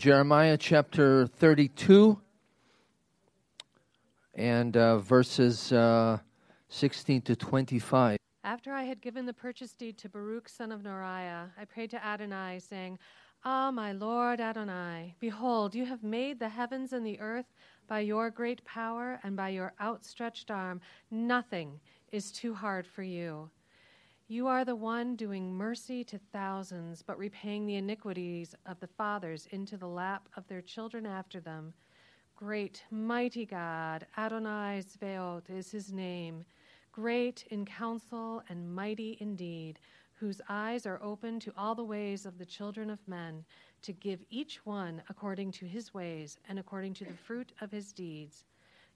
Jeremiah chapter 32 and uh, verses uh, 16 to 25. After I had given the purchase deed to Baruch son of Neriah, I prayed to Adonai, saying, Ah, my Lord Adonai, behold, you have made the heavens and the earth by your great power and by your outstretched arm. Nothing is too hard for you. You are the one doing mercy to thousands, but repaying the iniquities of the fathers into the lap of their children after them. Great, mighty God, Adonai Tzvaot is his name. Great in counsel and mighty indeed, whose eyes are open to all the ways of the children of men, to give each one according to his ways and according to the fruit of his deeds.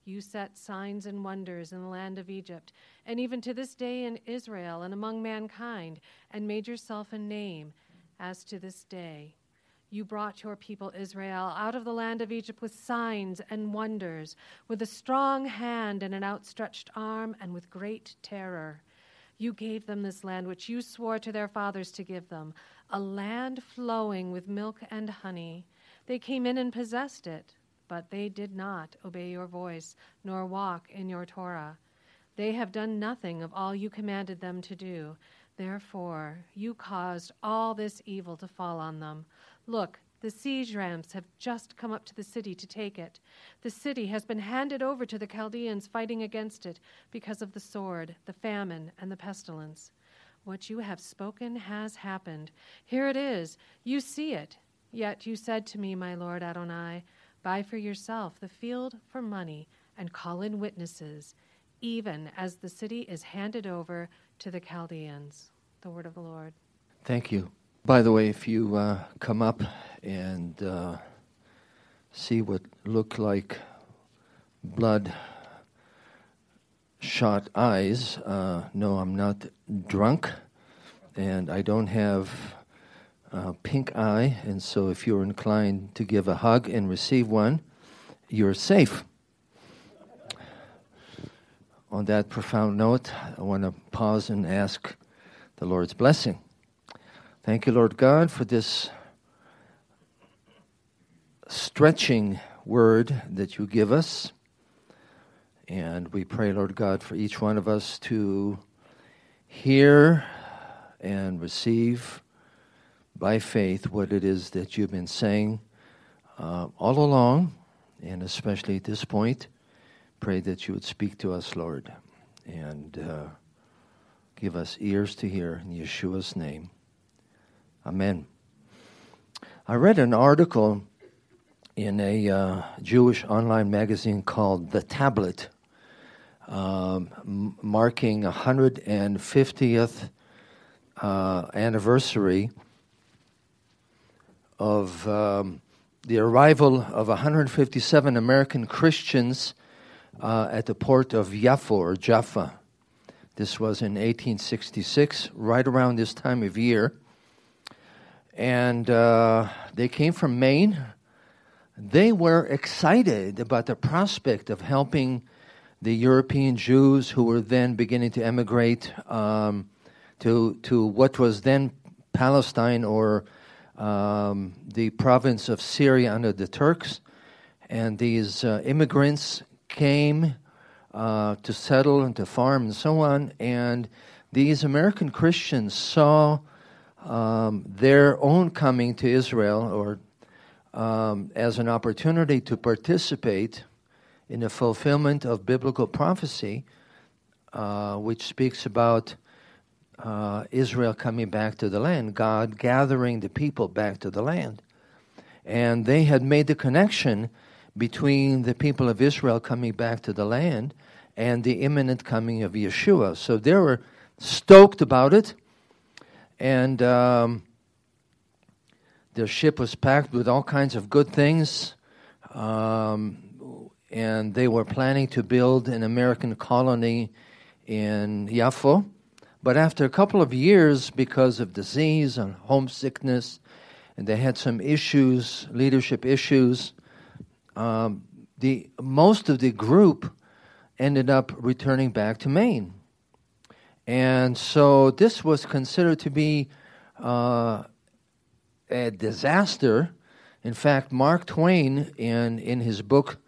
You set signs and wonders in the land of Egypt, and even to this day in Israel and among mankind, and made yourself a name as to this day. You brought your people Israel out of the land of Egypt with signs and wonders, with a strong hand and an outstretched arm, and with great terror. You gave them this land which you swore to their fathers to give them, a land flowing with milk and honey. They came in and possessed it but they did not obey your voice, nor walk in your Torah. They have done nothing of all you commanded them to do. Therefore, you caused all this evil to fall on them. Look, the siege ramps have just come up to the city to take it. The city has been handed over to the Chaldeans fighting against it because of the sword, the famine, and the pestilence. What you have spoken has happened. Here it is. You see it. Yet you said to me, my Lord Adonai, Buy for yourself the field for money and call in witnesses, even as the city is handed over to the Chaldeans. The word of the Lord. Thank you. By the way, if you uh, come up and uh, see what look like blood shot eyes, uh, no, I'm not drunk, and I don't have pink eye, and so if you're inclined to give a hug and receive one, you're safe. On that profound note, I want to pause and ask the Lord's blessing. Thank you, Lord God, for this stretching word that you give us. And we pray, Lord God, for each one of us to hear and receive by faith what it is that you've been saying uh, all along, and especially at this point. Pray that you would speak to us, Lord, and uh, give us ears to hear in Yeshua's name. Amen. I read an article in a uh, Jewish online magazine called The Tablet, um, marking 150th uh, anniversary of um, the arrival of 157 American Christians uh, at the port of Yafo or Jaffa. This was in 1866, right around this time of year. And uh, they came from Maine. They were excited about the prospect of helping the European Jews who were then beginning to emigrate um, to, to what was then Palestine or um, the province of Syria under the Turks, and these uh, immigrants came uh, to settle and to farm and so on. And these American Christians saw um, their own coming to Israel or um, as an opportunity to participate in the fulfillment of biblical prophecy, uh, which speaks about uh, Israel coming back to the land, God gathering the people back to the land. And they had made the connection between the people of Israel coming back to the land and the imminent coming of Yeshua. So they were stoked about it. And um, their ship was packed with all kinds of good things. Um, and they were planning to build an American colony in Yafo but after a couple of years, because of disease and homesickness, and they had some issues, leadership issues, um, the most of the group ended up returning back to Maine. And so this was considered to be uh, a disaster In fact, Mark Twain, in, in his book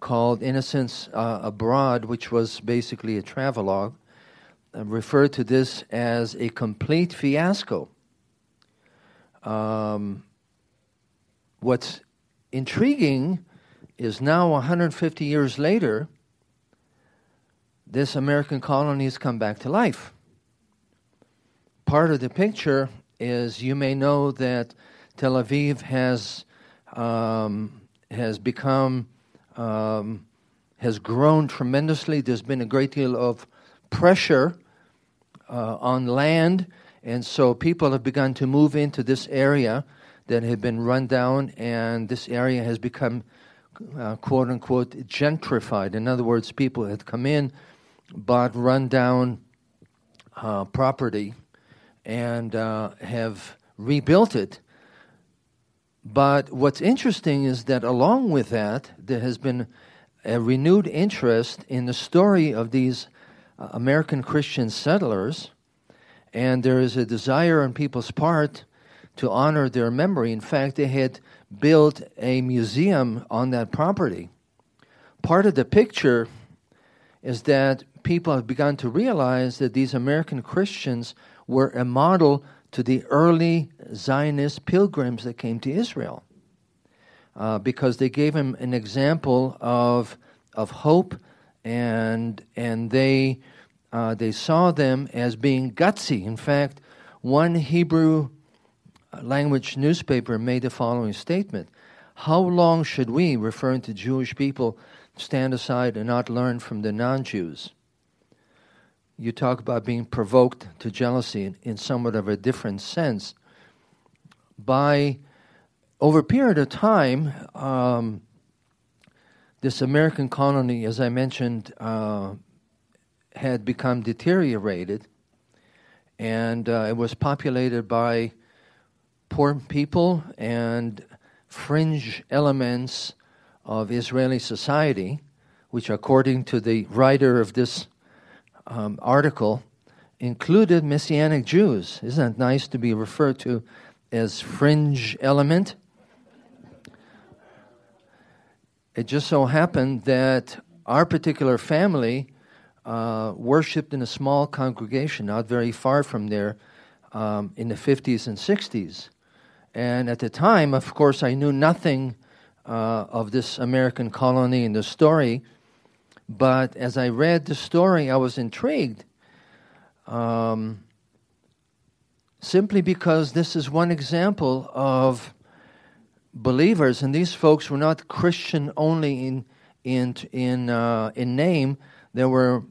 called Innocents uh, Abroad, which was basically a travelogue, uh, referred to this as a complete fiasco. Um, what's intriguing is now 150 years later, this American colony has come back to life. Part of the picture is you may know that Tel Aviv has um, has become um, has grown tremendously. There's been a great deal of pressure uh, on land, and so people have begun to move into this area that had been run down, and this area has become uh, quote unquote gentrified. In other words, people had come in, bought run down uh, property, and uh, have rebuilt it. But what's interesting is that along with that, there has been a renewed interest in the story of these American Christian settlers, and there is a desire on people's part to honor their memory. In fact, they had built a museum on that property. Part of the picture is that people have begun to realize that these American Christians were a model to the early Zionist pilgrims that came to Israel. Uh, because they gave them an example of, of hope and, and they, uh, they saw them as being gutsy. In fact, one Hebrew language newspaper made the following statement How long should we, referring to Jewish people, stand aside and not learn from the non Jews? You talk about being provoked to jealousy in, in somewhat of a different sense. By over a period of time, um, this American colony, as I mentioned, uh, had become deteriorated, and uh, it was populated by poor people and fringe elements of Israeli society, which, according to the writer of this um, article, included Messianic Jews. Isn't it nice to be referred to as fringe element? It just so happened that our particular family uh, worshipped in a small congregation not very far from there um, in the 50s and 60s. And at the time, of course, I knew nothing uh, of this American colony and the story. But as I read the story, I was intrigued. Um, simply because this is one example of believers, and these folks were not Christian only in in in uh, in name. They were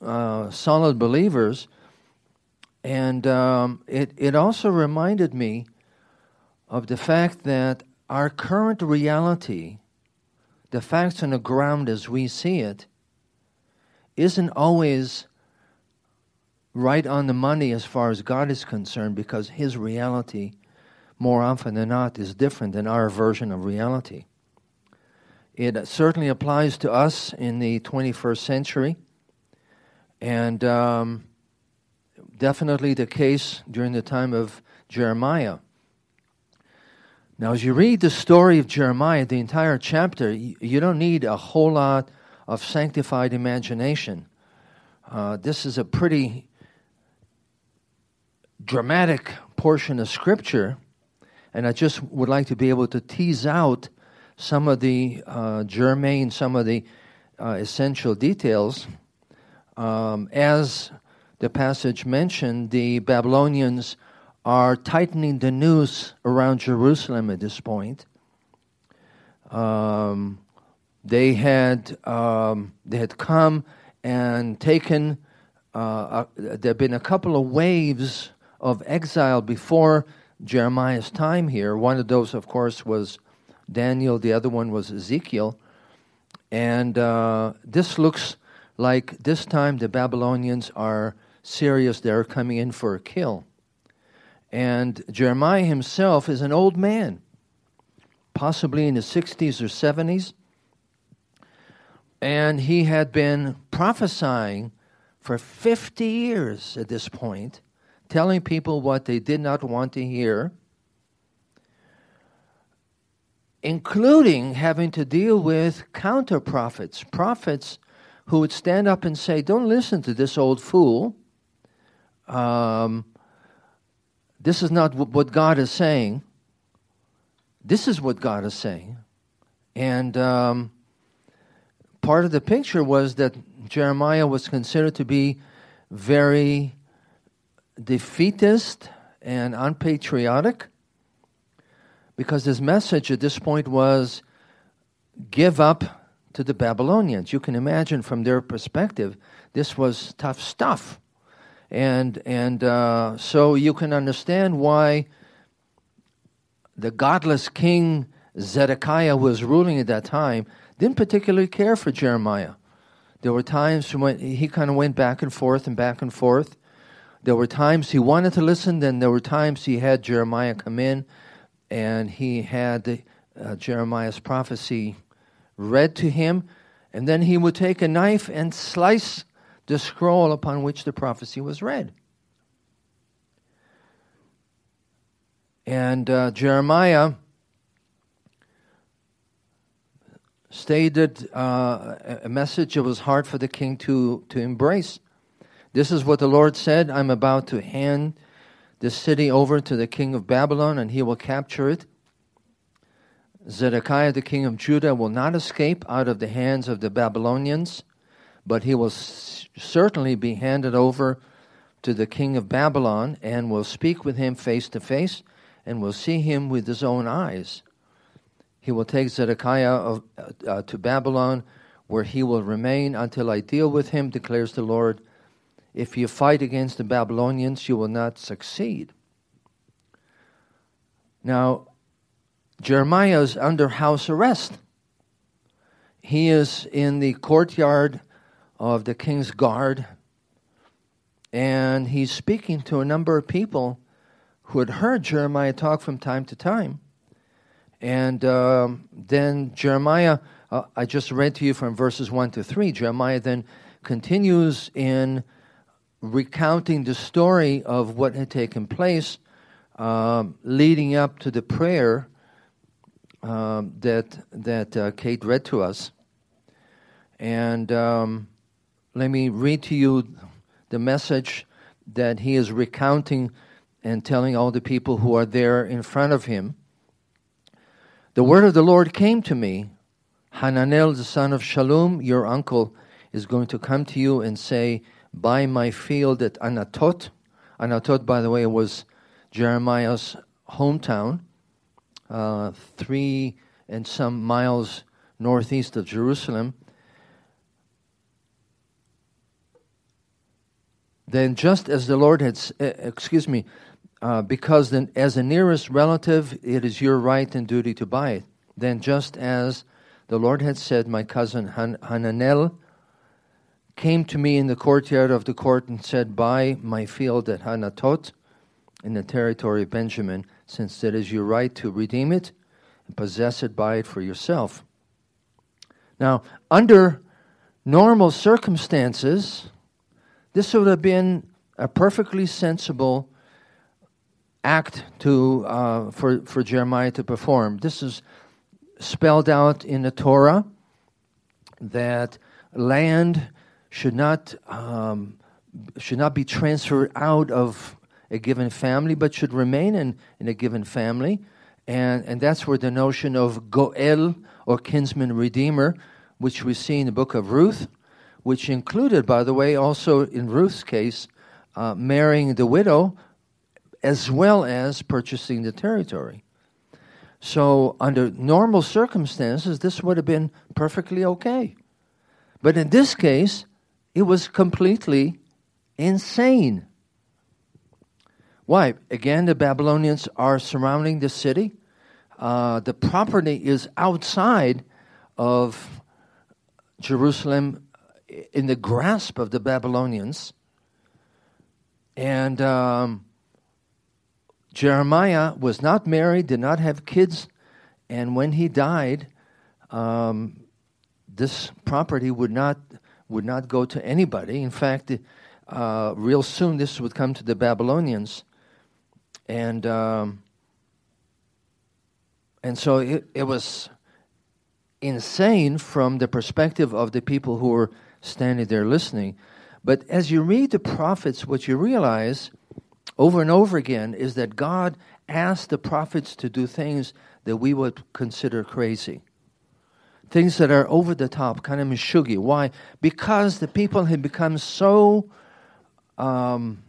uh, solid believers, and um, it it also reminded me of the fact that our current reality, the facts on the ground as we see it, isn't always right on the money as far as God is concerned because His reality, more often than not, is different than our version of reality. It certainly applies to us in the 21st century, and um, definitely the case during the time of Jeremiah. Now, as you read the story of Jeremiah, the entire chapter, you, don't need a whole lot of sanctified imagination. Uh, this is a pretty dramatic portion of Scripture, and I just would like to be able to tease out some of the uh, germane, some of the uh, essential details. Um, as the passage mentioned, the Babylonians are tightening the noose around Jerusalem at this point. Um, they had um, they had come and taken. Uh, there had been a couple of waves of exile before Jeremiah's time here. One of those, of course, was Daniel. The other one was Ezekiel. And uh, this looks like this time the Babylonians are serious. They're coming in for a kill. And Jeremiah himself is an old man, possibly in his 60s or 70s. And he had been prophesying for 50 years at this point, telling people what they did not want to hear. including having to deal with counter prophets, prophets who would stand up and say, Don't listen to this old fool. Um, this is not what God is saying. This is what God is saying. And um, part of the picture was that Jeremiah was considered to be very defeatist and unpatriotic because his message at this point was give up to the Babylonians. You can imagine from their perspective, this was tough stuff. And, and uh, so you can understand why the godless king Zedekiah who was ruling at that time didn't particularly care for Jeremiah. There were times when he kind of went back and forth and back and forth. There were times he wanted to listen, then there were times he had Jeremiah come in and he had uh, Jeremiah's prophecy read to him, and then he would take a knife and slice the scroll upon which the prophecy was read. And uh, Jeremiah stated uh, a message that was hard for the king to, to embrace. This is what the Lord said I'm about to hand this city over to the king of Babylon, and he will capture it. Zedekiah, the king of Judah, will not escape out of the hands of the Babylonians, but he will certainly be handed over to the king of Babylon and will speak with him face to face and will see him with his own eyes. He will take Zedekiah of, uh, to Babylon, where he will remain until I deal with him, declares the Lord. If you fight against the Babylonians, you will not succeed. Now, Jeremiah is under house arrest. He is in the courtyard of the king's guard, and he's speaking to a number of people who had heard Jeremiah talk from time to time. And um, then Jeremiah, uh, I just read to you from verses 1 to 3. Jeremiah then continues in recounting the story of what had taken place um, leading up to the prayer um, that that uh, Kate read to us. And um, let me read to you the message that he is recounting and telling all the people who are there in front of him. The word of the Lord came to me. Hananel, the son of Shallum, your uncle, is going to come to you and say, Buy my field at Anatot. Anatot, by the way, was Jeremiah's hometown, uh, three and some miles northeast of Jerusalem. Then, just as the Lord had, excuse me, uh, because then, as a nearest relative, it is your right and duty to buy it. Then, just as the Lord had said, my cousin Han- Hananel came to me in the courtyard of the court and said, Buy my field at Hanatot in the territory of Benjamin, since it is your right to redeem it and possess it, buy it for yourself. Now, under normal circumstances, this would have been a perfectly sensible act to uh, for for Jeremiah to perform. This is spelled out in the Torah that land should not um, should not be transferred out of a given family, but should remain in, in a given family. And, and that's where the notion of Goel or kinsman redeemer, which we see in the book of Ruth, which included, by the way, also in Ruth's case, uh, marrying the widow as well as purchasing the territory. So, under normal circumstances, this would have been perfectly okay. But in this case, it was completely insane. Why? Again, the Babylonians are surrounding the city. Uh, the property is outside of Jerusalem in the grasp of the Babylonians. And um, Jeremiah was not married, did not have kids, and when he died, um, this property would not would not go to anybody. In fact, uh, real soon this would come to the Babylonians, and um, and so it, it was insane from the perspective of the people who were standing there listening. But as you read the prophets, what you realize over and over again is that God asked the prophets to do things that we would consider crazy. Things that are over the top, kind of mishugi. Why? Because the people had become so um,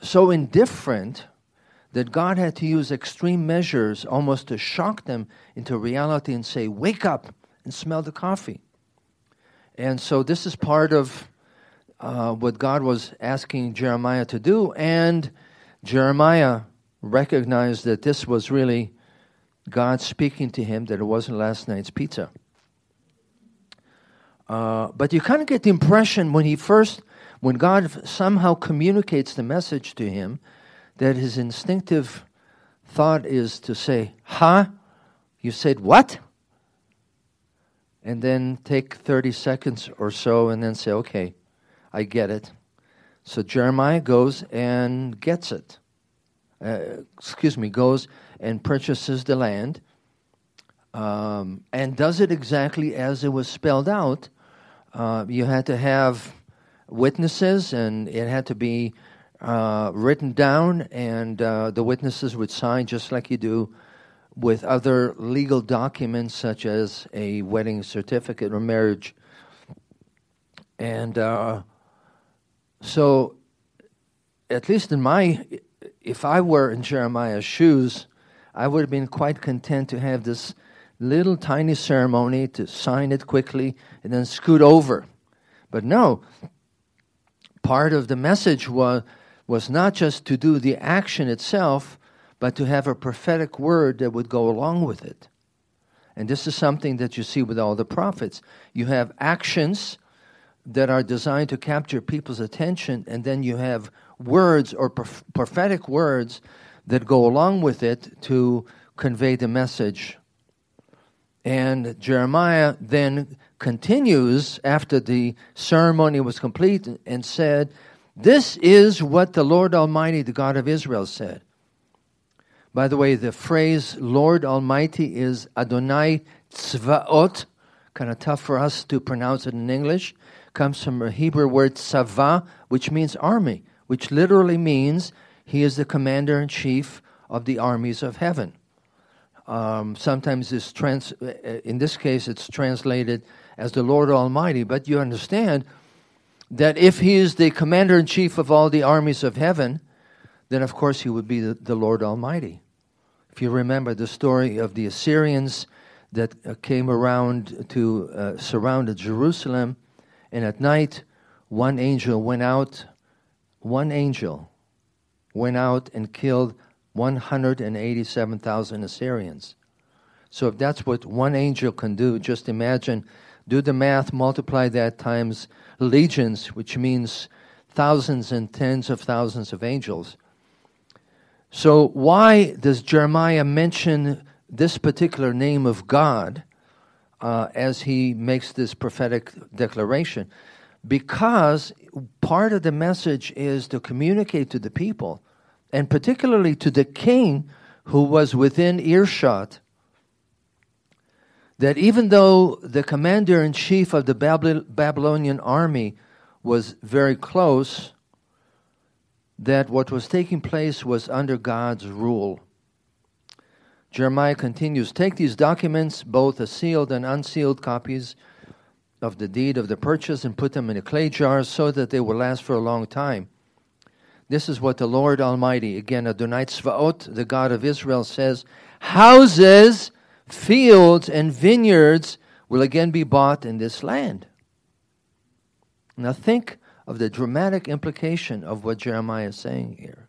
so indifferent that God had to use extreme measures almost to shock them into reality and say, Wake up and smell the coffee. And so this is part of uh, what God was asking Jeremiah to do. And Jeremiah recognized that this was really God speaking to him, that it wasn't last night's pizza. Uh, but you kind of get the impression when he first, when God somehow communicates the message to him, that his instinctive thought is to say, Huh? You said what? And then take 30 seconds or so and then say, Okay, I get it. So Jeremiah goes and gets it. Uh, excuse me, goes and purchases the land um, and does it exactly as it was spelled out. Uh, you had to have witnesses, and it had to be uh, written down, and uh, the witnesses would sign just like you do with other legal documents, such as a wedding certificate or marriage. And uh, so, at least in my, if I were in Jeremiah's shoes, I would have been quite content to have this little tiny ceremony to sign it quickly and then scoot over. But no, part of the message was was not just to do the action itself, but to have a prophetic word that would go along with it. And this is something that you see with all the prophets. You have actions that are designed to capture people's attention, and then you have words or prophetic words that go along with it to convey the message. And Jeremiah then continues after the ceremony was complete and said, this is what the Lord Almighty, the God of Israel, said. By the way, the phrase Lord Almighty is Adonai Tzvaot, kind of tough for us to pronounce it in English, comes from a Hebrew word tzava, which means army, which literally means he is the commander in chief of the armies of heaven. Um, sometimes it's trans, in this case, it's translated as the Lord Almighty, but you understand that if he is the commander in chief of all the armies of heaven, then of course he would be the, the Lord Almighty. If you remember the story of the Assyrians that uh, came around to uh, surround Jerusalem, and at night one angel went out, one angel went out and killed 187,000 Assyrians. So if that's what one angel can do, just imagine, do the math, multiply that times legions, which means thousands and tens of thousands of angels. So, why does Jeremiah mention this particular name of God uh, as he makes this prophetic declaration? Because part of the message is to communicate to the people, and particularly to the king who was within earshot that even though the commander in chief of the Babylonian army was very close, that what was taking place was under God's rule. Jeremiah continues Take these documents, both the sealed and unsealed copies of the deed of the purchase, and put them in a clay jar so that they will last for a long time. This is what the Lord Almighty, again, Adonai Tzvaot, the God of Israel, says Houses fields and vineyards will again be bought in this land. Now think of the dramatic implication of what Jeremiah is saying here.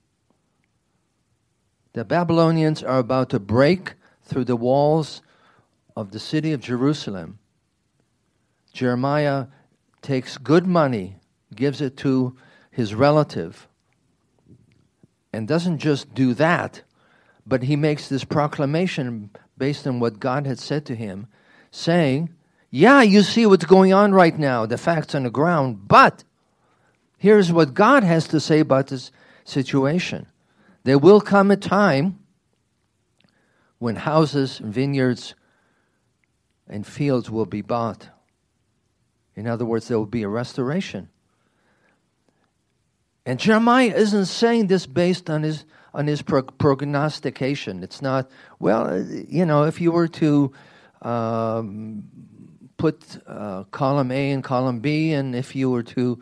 The Babylonians are about to break through the walls of the city of Jerusalem. Jeremiah takes good money, gives it to his relative, and doesn't just do that, but he makes this proclamation based on what God had said to him, saying, Yeah, you see what's going on right now, the facts on the ground, but here's what God has to say about this situation. There will come a time when houses, vineyards, and fields will be bought. In other words, there will be a restoration. And Jeremiah isn't saying this based on his on his prognostication. It's not well, you know, if you were to um, put uh, column A and column B, and if you were to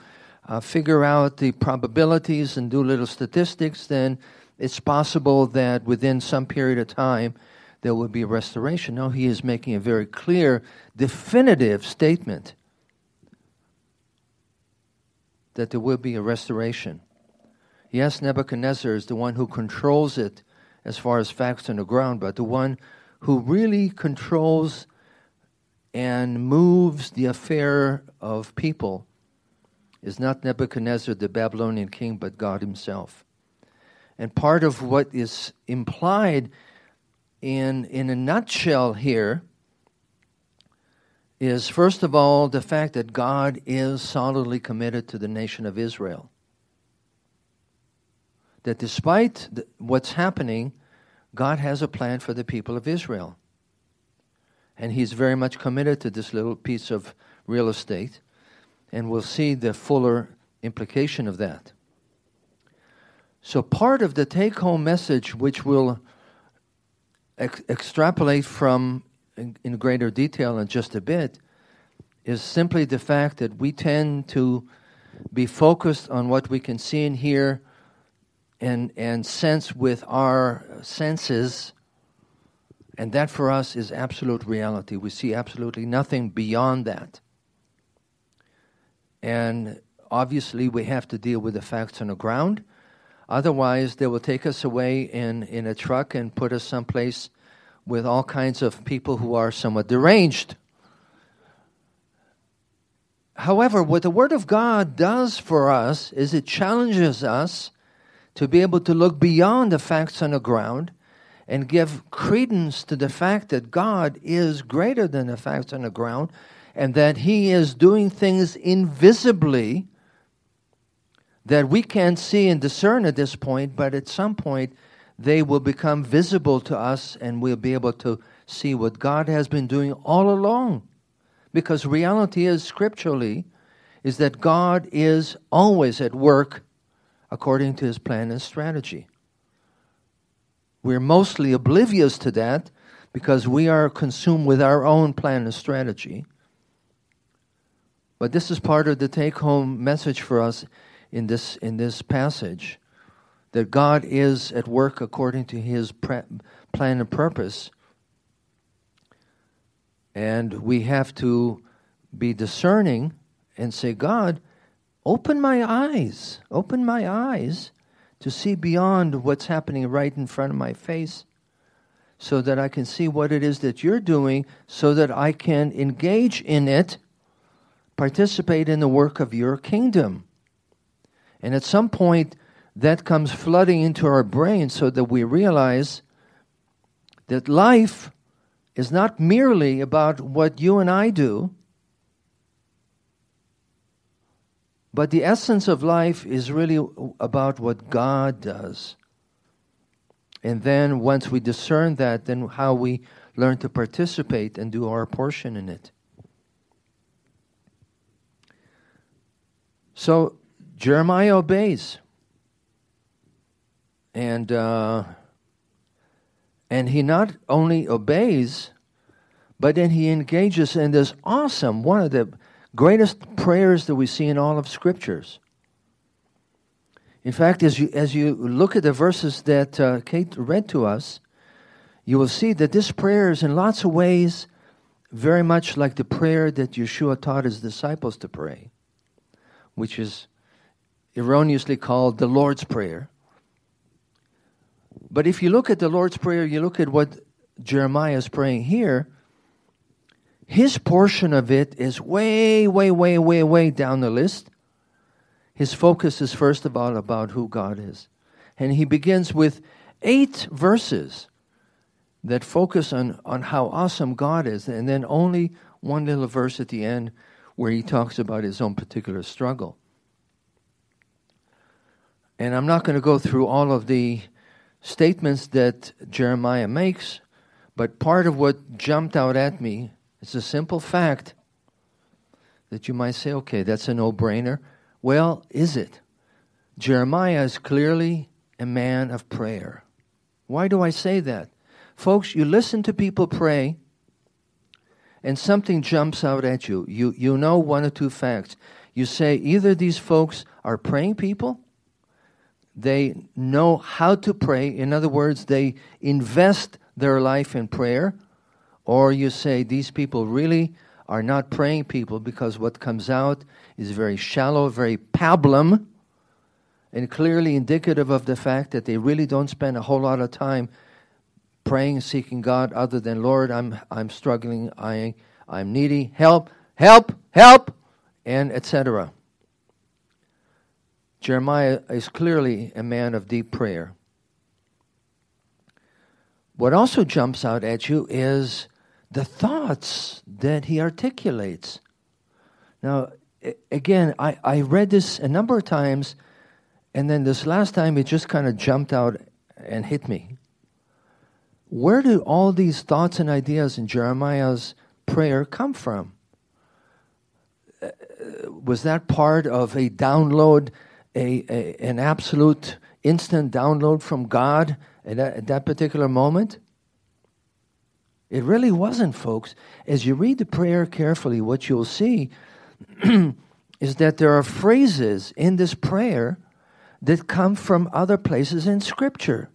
uh, figure out the probabilities and do little statistics, then it's possible that within some period of time there will be a restoration. No, he is making a very clear, definitive statement that there will be a restoration. Yes, Nebuchadnezzar is the one who controls it as far as facts on the ground, but the one who really controls and moves the affair of people is not Nebuchadnezzar, the Babylonian king, but God Himself. And part of what is implied in, in a nutshell here is, first of all, the fact that God is solidly committed to the nation of Israel. That despite the, what's happening, God has a plan for the people of Israel. And He's very much committed to this little piece of real estate. And we'll see the fuller implication of that. So, part of the take home message, which we'll ex- extrapolate from in, in greater detail in just a bit, is simply the fact that we tend to be focused on what we can see and hear and, and sense with our senses. And that for us is absolute reality. We see absolutely nothing beyond that. And obviously, we have to deal with the facts on the ground. Otherwise, they will take us away in, in a truck and put us someplace with all kinds of people who are somewhat deranged. However, what the Word of God does for us is it challenges us to be able to look beyond the facts on the ground and give credence to the fact that God is greater than the facts on the ground and that He is doing things invisibly that we can't see and discern at this point, but at some point they will become visible to us and we'll be able to see what God has been doing all along. Because reality is scripturally is that God is always at work according to his plan and strategy. We're mostly oblivious to that because we are consumed with our own plan and strategy. But this is part of the take home message for us in this, in this passage that God is at work according to his pre- plan and purpose. And we have to be discerning and say, God, open my eyes, open my eyes to see beyond what's happening right in front of my face so that I can see what it is that you're doing so that I can engage in it, participate in the work of your kingdom. And at some point, that comes flooding into our brain so that we realize that life is not merely about what you and I do, but the essence of life is really about what God does. And then once we discern that, then how we learn to participate and do our portion in it. So Jeremiah obeys. And, uh, and he not only obeys, but then he engages in this awesome, one of the greatest prayers that we see in all of scriptures. In fact, as you, as you look at the verses that uh, Kate read to us, you will see that this prayer is in lots of ways very much like the prayer that Yeshua taught his disciples to pray, which is erroneously called the Lord's Prayer. But if you look at the Lord's Prayer, you look at what Jeremiah is praying here, his portion of it is way, way, way, way, way down the list. His focus is first of all about who God is. And he begins with eight verses that focus on, on how awesome God is, and then only one little verse at the end where he talks about his own particular struggle. And I'm not going to go through all of the statements that Jeremiah makes, But part of what jumped out at me is a simple fact that you might say, okay, that's a no brainer. Well, is it? Jeremiah is clearly a man of prayer. Why do I say that? Folks, you listen to people pray, and something jumps out at you. You, you know one or two facts. You say either these folks are praying people, they know how to pray. In other words, they invest their life in prayer, or you say these people really are not praying people because what comes out is very shallow, very pablum, and clearly indicative of the fact that they really don't spend a whole lot of time praying, seeking God, other than Lord, I'm I'm struggling, I I'm needy, help, help, help, and etc. Jeremiah is clearly a man of deep prayer. What also jumps out at you is the thoughts that he articulates. Now, again, I, I read this a number of times, and then this last time it just kind of jumped out and hit me. Where do all these thoughts and ideas in Jeremiah's prayer come from? Uh, was that part of a download, a, a an absolute instant download from God at that, at that particular moment? It really wasn't, folks. As you read the prayer carefully, what you'll see is that there are phrases in this prayer that come from other places in Scripture,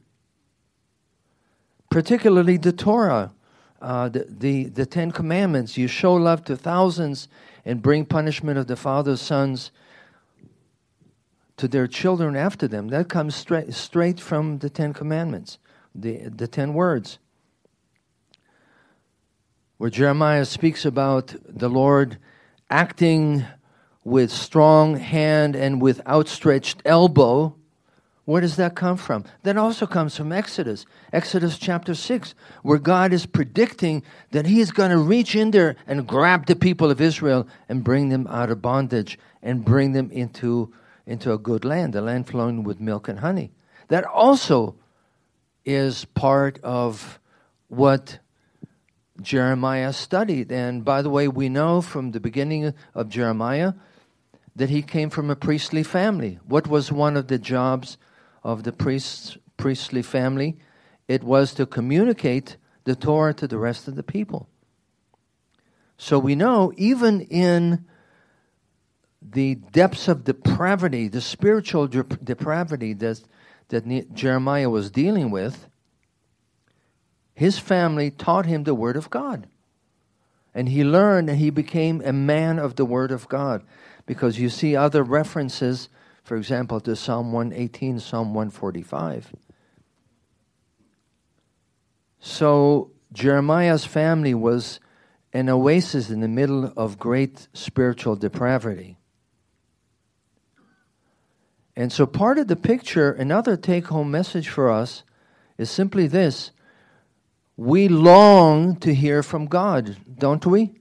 particularly the Torah, uh, the, the, the Ten Commandments. You show love to thousands and bring punishment of the father's sons to their children after them. That comes straight, straight from the Ten Commandments, the, the Ten Words where Jeremiah speaks about the Lord acting with strong hand and with outstretched elbow. Where does that come from? That also comes from Exodus, Exodus chapter 6, where God is predicting that He's going to reach in there and grab the people of Israel and bring them out of bondage and bring them into, into a good land, a land flowing with milk and honey. That also is part of what Jeremiah studied. And by the way, we know from the beginning of Jeremiah that he came from a priestly family. What was one of the jobs of the priests, priestly family? It was to communicate the Torah to the rest of the people. So we know even in the depths of depravity, the spiritual depravity that, that Jeremiah was dealing with, his family taught him the Word of God. And he learned and he became a man of the Word of God. Because you see other references, for example, to Psalm 118, Psalm 145. So Jeremiah's family was an oasis in the middle of great spiritual depravity. And so part of the picture, another take home message for us, is simply this we long to hear from God, don't we?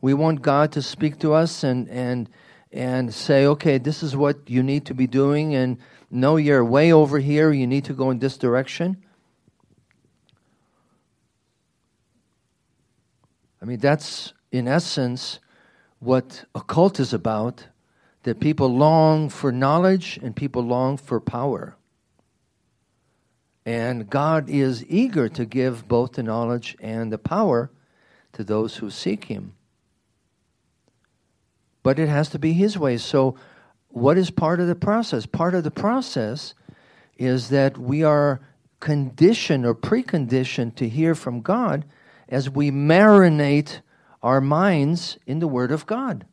We want God to speak to us and, and, and say, okay, this is what you need to be doing, and no, you're way over here, you need to go in this direction. I mean, that's in essence what a cult is about that people long for knowledge and people long for power. And God is eager to give both the knowledge and the power to those who seek Him. But it has to be His way. So, what is part of the process? Part of the process is that we are conditioned or preconditioned to hear from God as we marinate our minds in the Word of God.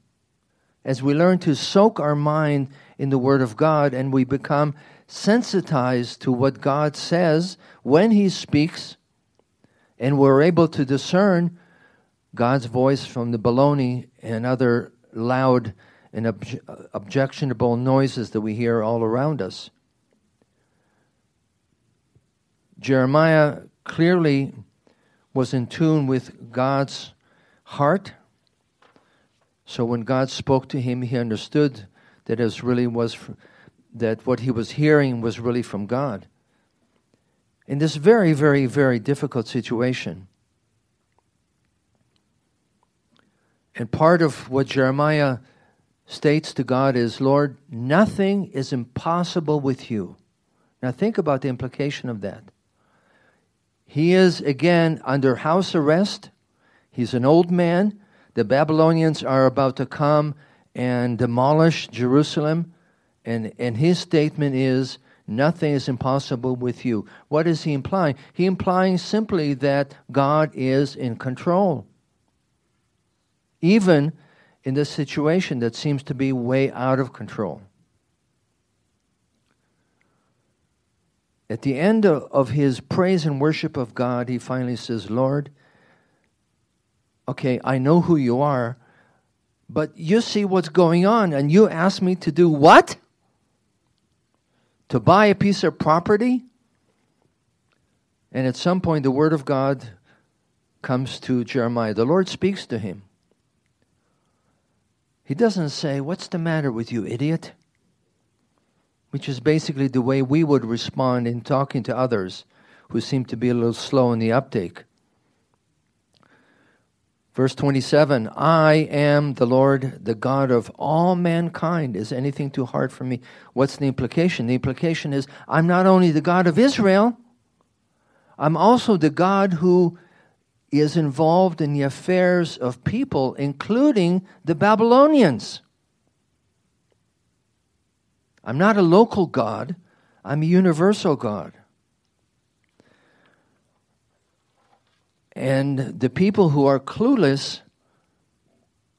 As we learn to soak our mind in the Word of God and we become sensitized to what God says when He speaks, and we're able to discern God's voice from the baloney and other loud and objectionable noises that we hear all around us. Jeremiah clearly was in tune with God's heart. So when God spoke to him, he understood that it really was that what he was hearing was really from God. in this very, very, very difficult situation. And part of what Jeremiah states to God is, Lord, nothing is impossible with you. Now think about the implication of that. He is again under house arrest. He's an old man. The Babylonians are about to come and demolish Jerusalem. And, and his statement is, Nothing is impossible with you. What is he implying? He implying simply that God is in control. Even in this situation that seems to be way out of control. At the end of his praise and worship of God, he finally says, Lord, okay, I know who you are, but you see what's going on, and you ask me to do what? To buy a piece of property? And at some point, the word of God comes to Jeremiah. The Lord speaks to him. He doesn't say, What's the matter with you, idiot? Which is basically the way we would respond in talking to others who seem to be a little slow in the uptake. Verse 27 I am the Lord, the God of all mankind. Is anything too hard for me? What's the implication? The implication is I'm not only the God of Israel, I'm also the God who is involved in the affairs of people, including the Babylonians. I'm not a local God, I'm a universal God. And the people who are clueless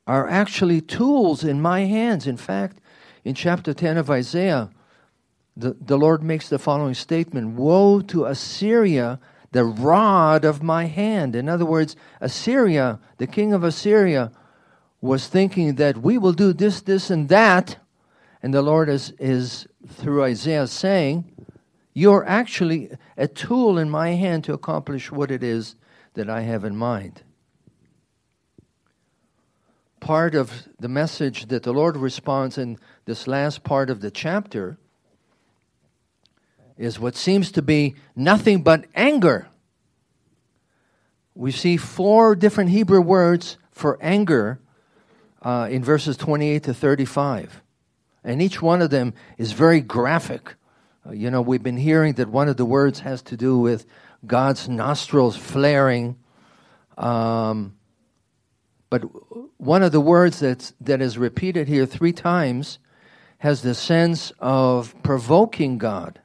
are actually tools in my hands. In fact, in chapter 10 of Isaiah, the, the Lord makes the following statement Woe to Assyria the rod of my hand. In other words, Assyria, the king of Assyria, was thinking that we will do this, this, and that. And the Lord is, is through Isaiah saying, You're actually a tool in my hand to accomplish what it is that I have in mind. Part of the message that the Lord responds in this last part of the chapter is what seems to be nothing but anger. We see four different Hebrew words for anger uh, in verses 28 to 35. And each one of them is very graphic. Uh, you know, we've been hearing that one of the words has to do with God's nostrils flaring. Um, but one of the words that's, that is repeated here three times has the sense of provoking God.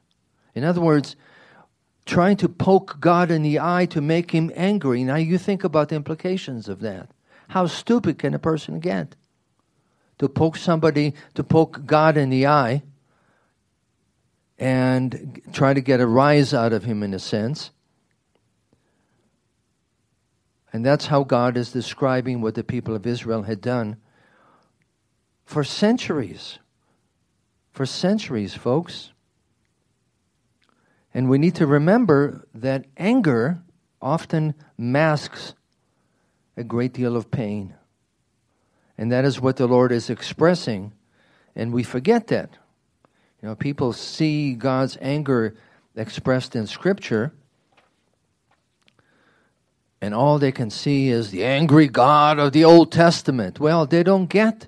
In other words, trying to poke God in the eye to make him angry. Now you think about the implications of that. How stupid can a person get? To poke somebody, to poke God in the eye and try to get a rise out of him in a sense. And that's how God is describing what the people of Israel had done for centuries. For centuries, folks. And we need to remember that anger often masks a great deal of pain. And that is what the Lord is expressing. And we forget that. You know, people see God's anger expressed in Scripture, and all they can see is the angry God of the Old Testament. Well, they don't get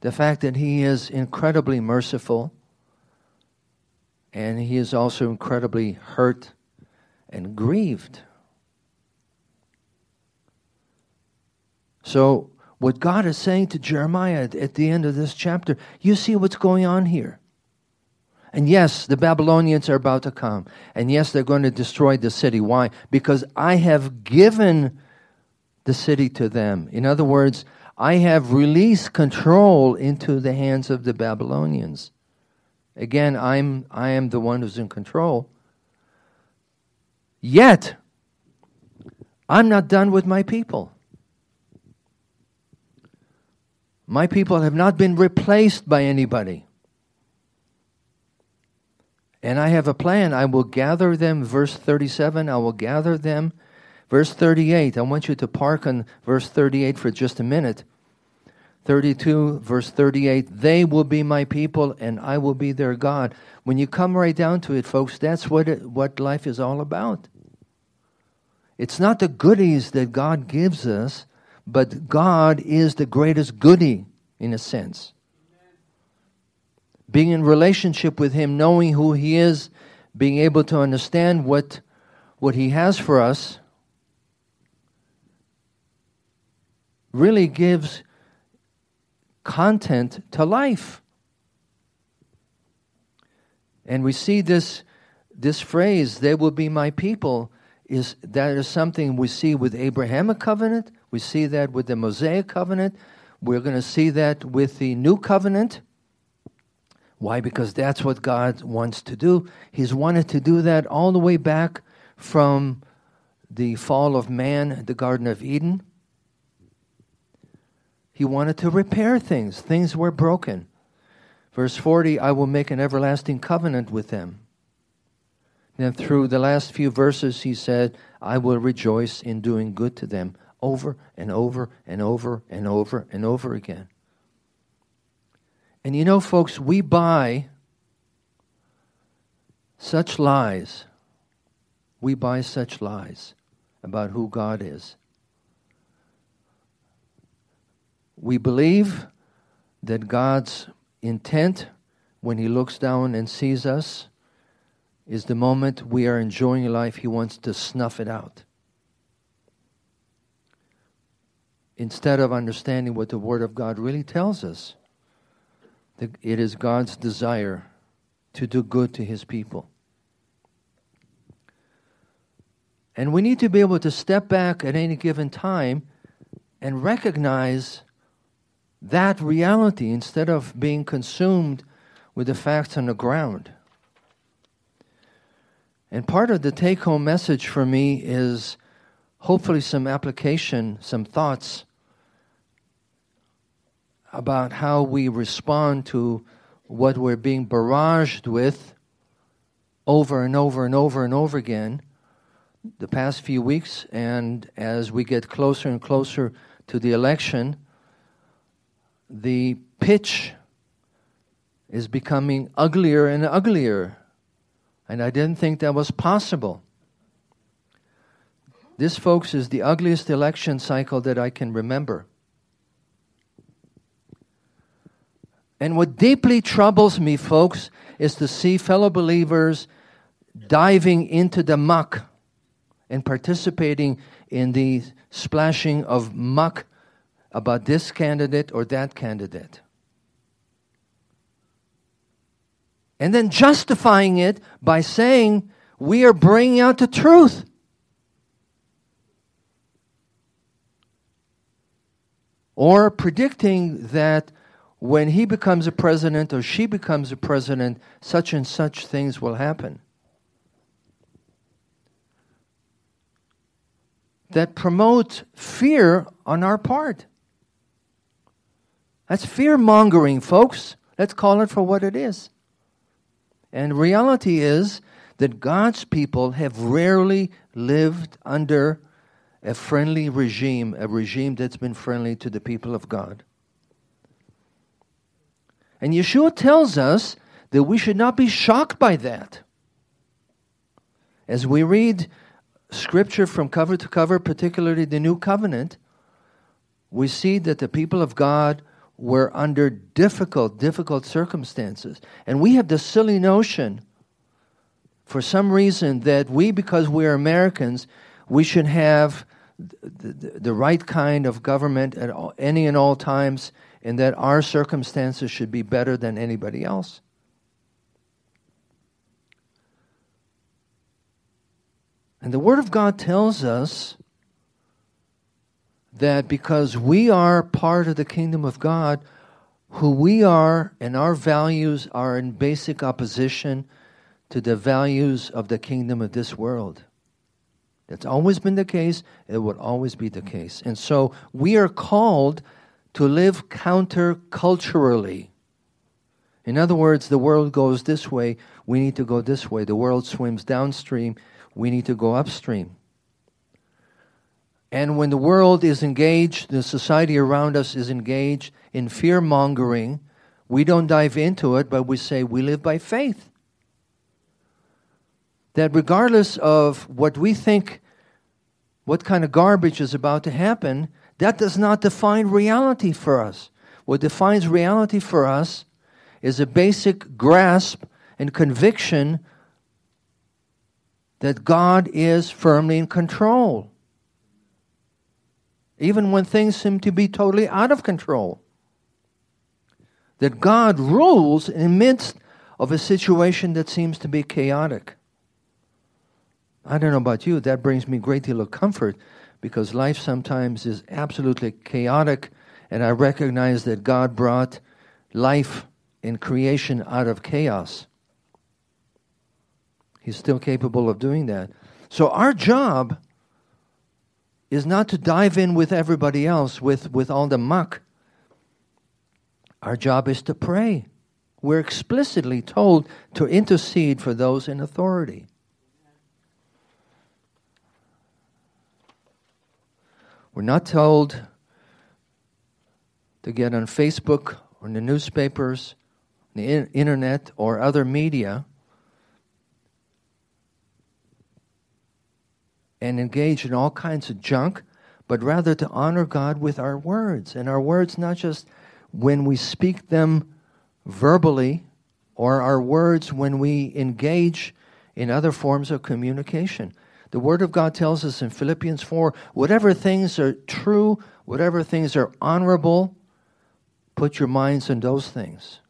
the fact that He is incredibly merciful and he is also incredibly hurt and grieved. So, what God is saying to Jeremiah at the end of this chapter, you see what's going on here. And yes, the Babylonians are about to come. And yes, they're going to destroy the city. Why? Because I have given the city to them. In other words, I have released control into the hands of the Babylonians. Again, I'm, I am the one who's in control. Yet, I'm not done with my people. My people have not been replaced by anybody. And I have a plan. I will gather them, verse 37, I will gather them. Verse 38, I want you to park on verse 38 for just a minute. 32, verse 38 They will be my people, and I will be their God. When you come right down to it, folks, that's what, it, what life is all about. It's not the goodies that God gives us, but God is the greatest goodie, in a sense. Being in relationship with Him, knowing who He is, being able to understand what, what He has for us, really gives content to life. And we see this, this phrase, they will be my people, is that is something we see with Abrahamic covenant, we see that with the Mosaic covenant, we're going to see that with the new covenant. Why? Because that's what God wants to do. He's wanted to do that all the way back from the fall of man, the Garden of Eden. He wanted to repair things. Things were broken. Verse 40 I will make an everlasting covenant with them. Then, through the last few verses, he said, I will rejoice in doing good to them over and over and over and over and over again. And you know, folks, we buy such lies. We buy such lies about who God is. We believe that God's intent when He looks down and sees us is the moment we are enjoying life, He wants to snuff it out. Instead of understanding what the Word of God really tells us, it is God's desire to do good to His people. And we need to be able to step back at any given time and recognize that reality instead of being consumed with the facts on the ground. And part of the take home message for me is hopefully some application, some thoughts about how we respond to what we're being barraged with over and over and over and over again the past few weeks. And as we get closer and closer to the election, the pitch is becoming uglier and uglier. And I didn't think that was possible. This, folks, is the ugliest election cycle that I can remember. And what deeply troubles me, folks, is to see fellow believers diving into the muck and participating in the splashing of muck about this candidate or that candidate. And then justifying it by saying, we are bringing out the truth. Or predicting that when he becomes a president or she becomes a president, such and such things will happen. That promote fear on our part. That's fear mongering, folks. Let's call it for what it is. And reality is that God's people have rarely lived under a friendly regime, a regime that's been friendly to the people of God. And Yeshua tells us that we should not be shocked by that. As we read scripture from cover to cover, particularly the New Covenant, we see that the people of God were under difficult, difficult circumstances. And we have the silly notion, for some reason, that we, because we're Americans, we should have the, the, the right kind of government at all, any and all times, and that our circumstances should be better than anybody else. And the Word of God tells us that because we are part of the kingdom of God, who we are and our values are in basic opposition to the values of the kingdom of this world. That's always been the case, it will always be the case. And so we are called to live counterculturally. In other words, the world goes this way, we need to go this way. The world swims downstream, we need to go upstream. And when the world is engaged, the society around us is engaged in fear mongering, we don't dive into it, but we say we live by faith. That regardless of what we think, what kind of garbage is about to happen, that does not define reality for us. What defines reality for us is a basic grasp and conviction that God is firmly in control even when things seem to be totally out of control. That God rules in the midst of a situation that seems to be chaotic. I don't know about you, that brings me a great deal of comfort because life sometimes is absolutely chaotic, and I recognize that God brought life in creation out of chaos. He's still capable of doing that. So, our job is not to dive in with everybody else with, with all the muck. Our job is to pray. We're explicitly told to intercede for those in authority. We're not told to get on Facebook or in the newspapers, the internet, or other media and engage in all kinds of junk, but rather to honor God with our words. And our words, not just when we speak them verbally, or our words when we engage in other forms of communication. The Word of God tells us in Philippians 4 whatever things are true, whatever things are honorable, put your minds on those things.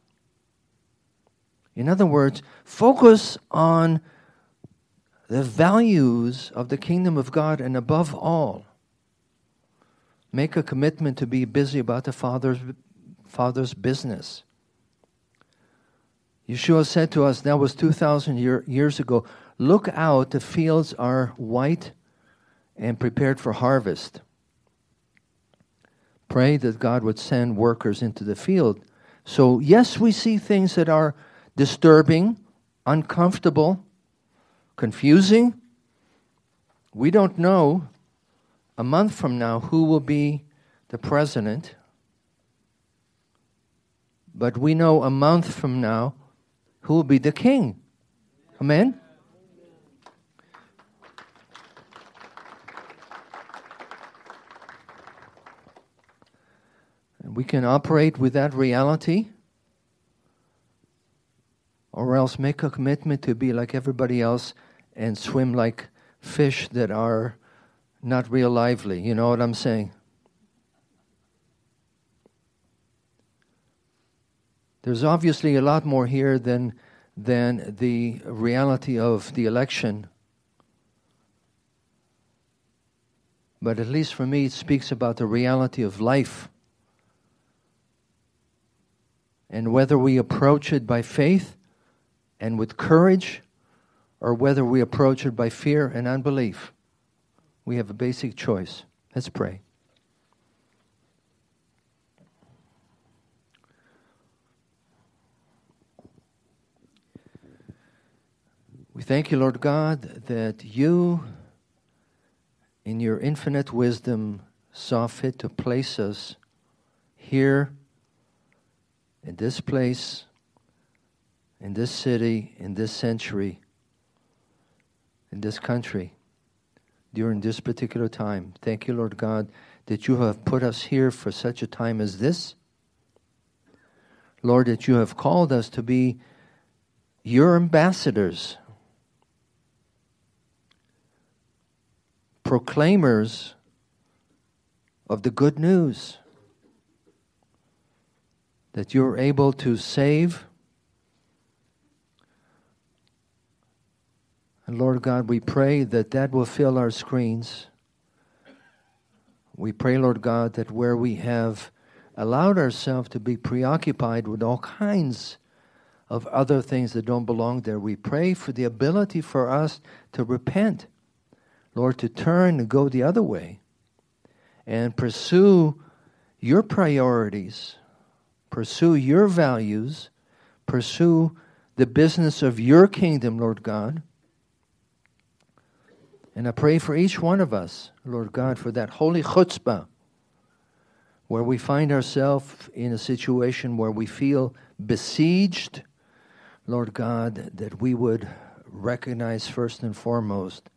In other words, focus on the values of the kingdom of God, and above all, make a commitment to be busy about the Father's, Father's business. Yeshua said to us, that was 2,000 year, years ago, look out, the fields are white and prepared for harvest. Pray that God would send workers into the field. So, yes, we see things that are disturbing, uncomfortable, confusing. We don't know a month from now who will be the president, but we know a month from now who will be the king. Amen? We can operate with that reality or else make a commitment to be like everybody else and swim like fish that are not real lively. You know what I'm saying? There's obviously a lot more here than, than the reality of the election. But at least for me, it speaks about the reality of life. And whether we approach it by faith and with courage, or whether we approach it by fear and unbelief. We have a basic choice. Let's pray. We thank you, Lord God, that you, in your infinite wisdom, saw fit to place us here in this place in this city, in this century, in this country, during this particular time. Thank you, Lord God, that you have put us here for such a time as this. Lord, that you have called us to be your ambassadors, proclaimers of the good news, that you're able to save And Lord God, we pray that that will fill our screens. We pray, Lord God, that where we have allowed ourselves to be preoccupied with all kinds of other things that don't belong there, we pray for the ability for us to repent. Lord, to turn and go the other way and pursue your priorities, pursue your values, pursue the business of your kingdom, Lord God and I pray for each one of us Lord God, for that holy chutzpah where we find ourselves in a situation where we feel besieged, Lord God, that we would recognize first and foremost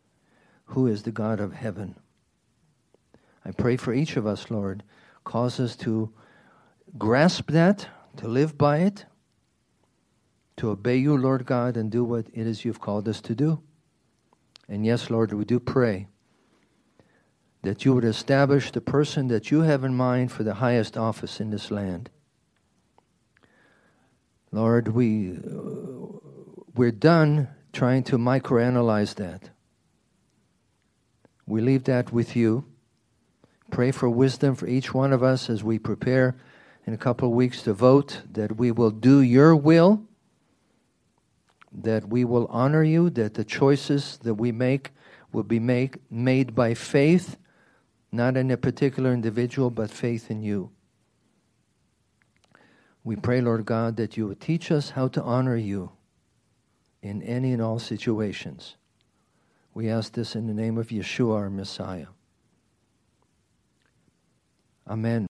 who is the God of heaven. I pray for each of us, Lord. Cause us to grasp that, to live by it, to obey you, Lord God, and do what it is you've called us to do. And yes, Lord, we do pray that you would establish the person that you have in mind for the highest office in this land. Lord, we, we're done trying to microanalyze that. We leave that with you. Pray for wisdom for each one of us as we prepare in a couple of weeks to vote, that we will do your will, that we will honor you, that the choices that we make will be make, made by faith not in a particular individual, but faith in you. We pray, Lord God, that you would teach us how to honor you in any and all situations. We ask this in the name of Yeshua, our Messiah. Amen.